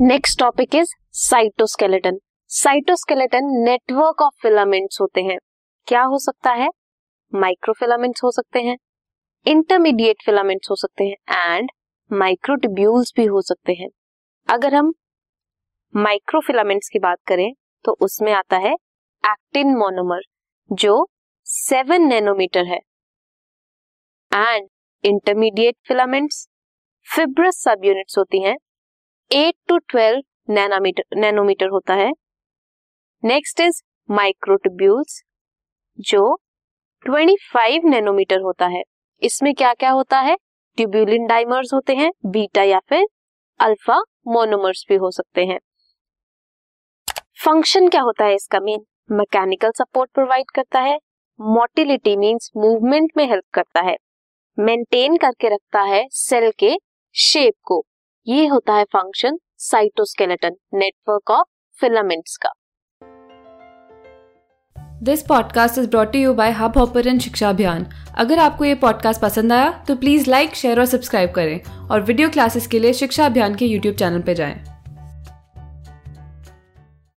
Next topic is cytoskeleton cytoskeleton network of filaments होते हैं। क्या हो सकता है? माइक्रोफिलामेंट्स हो सकते हैं। इंटरमीडिएट फिलामेंट्स हो सकते हैं एंड माइक्रोटिब्यूल्स भी हो सकते हैं। अगर हम माइक्रोफिलामेंट्स की बात करें तो उसमें आता है एक्टिन मोनोमर जो सेवन नैनोमीटर है। And intermediate filaments fibrous subunits होती हैं eight to twelve nanometer nanometer होता है। नेक्स्ट इज़ माइक्रोटिब्यूल्स जो 25 नैनोमीटर होता है। इसमें क्या क्या होता है? ट्यूब्यूलिन डाइमर्स होते हैं बीटा या फिर अल्फ़ा मोनोमर्स भी हो सकते हैं। फ़ंक्शन क्या होता है इसका? मेन मैकेनिकल सपोर्ट प्रोवाइड करता है। मोटिलिटी मींस मूवमेंट में हेल्प करता है। मेंटेन करके रखता है सेल के शेप को। ये होता है function cytoskeleton network of filaments का this podcast is brought you by Hubhopper शिक्षा अभियान अगर आपको ये पॉडकास्ट पसंद आया तो प्लीज़ लाइक शेयर और सब्सक्राइब करें और वीडियो क्लासेस के लिए शिक्षा अभियान के यूट्यूब चैनल पर जाएँ।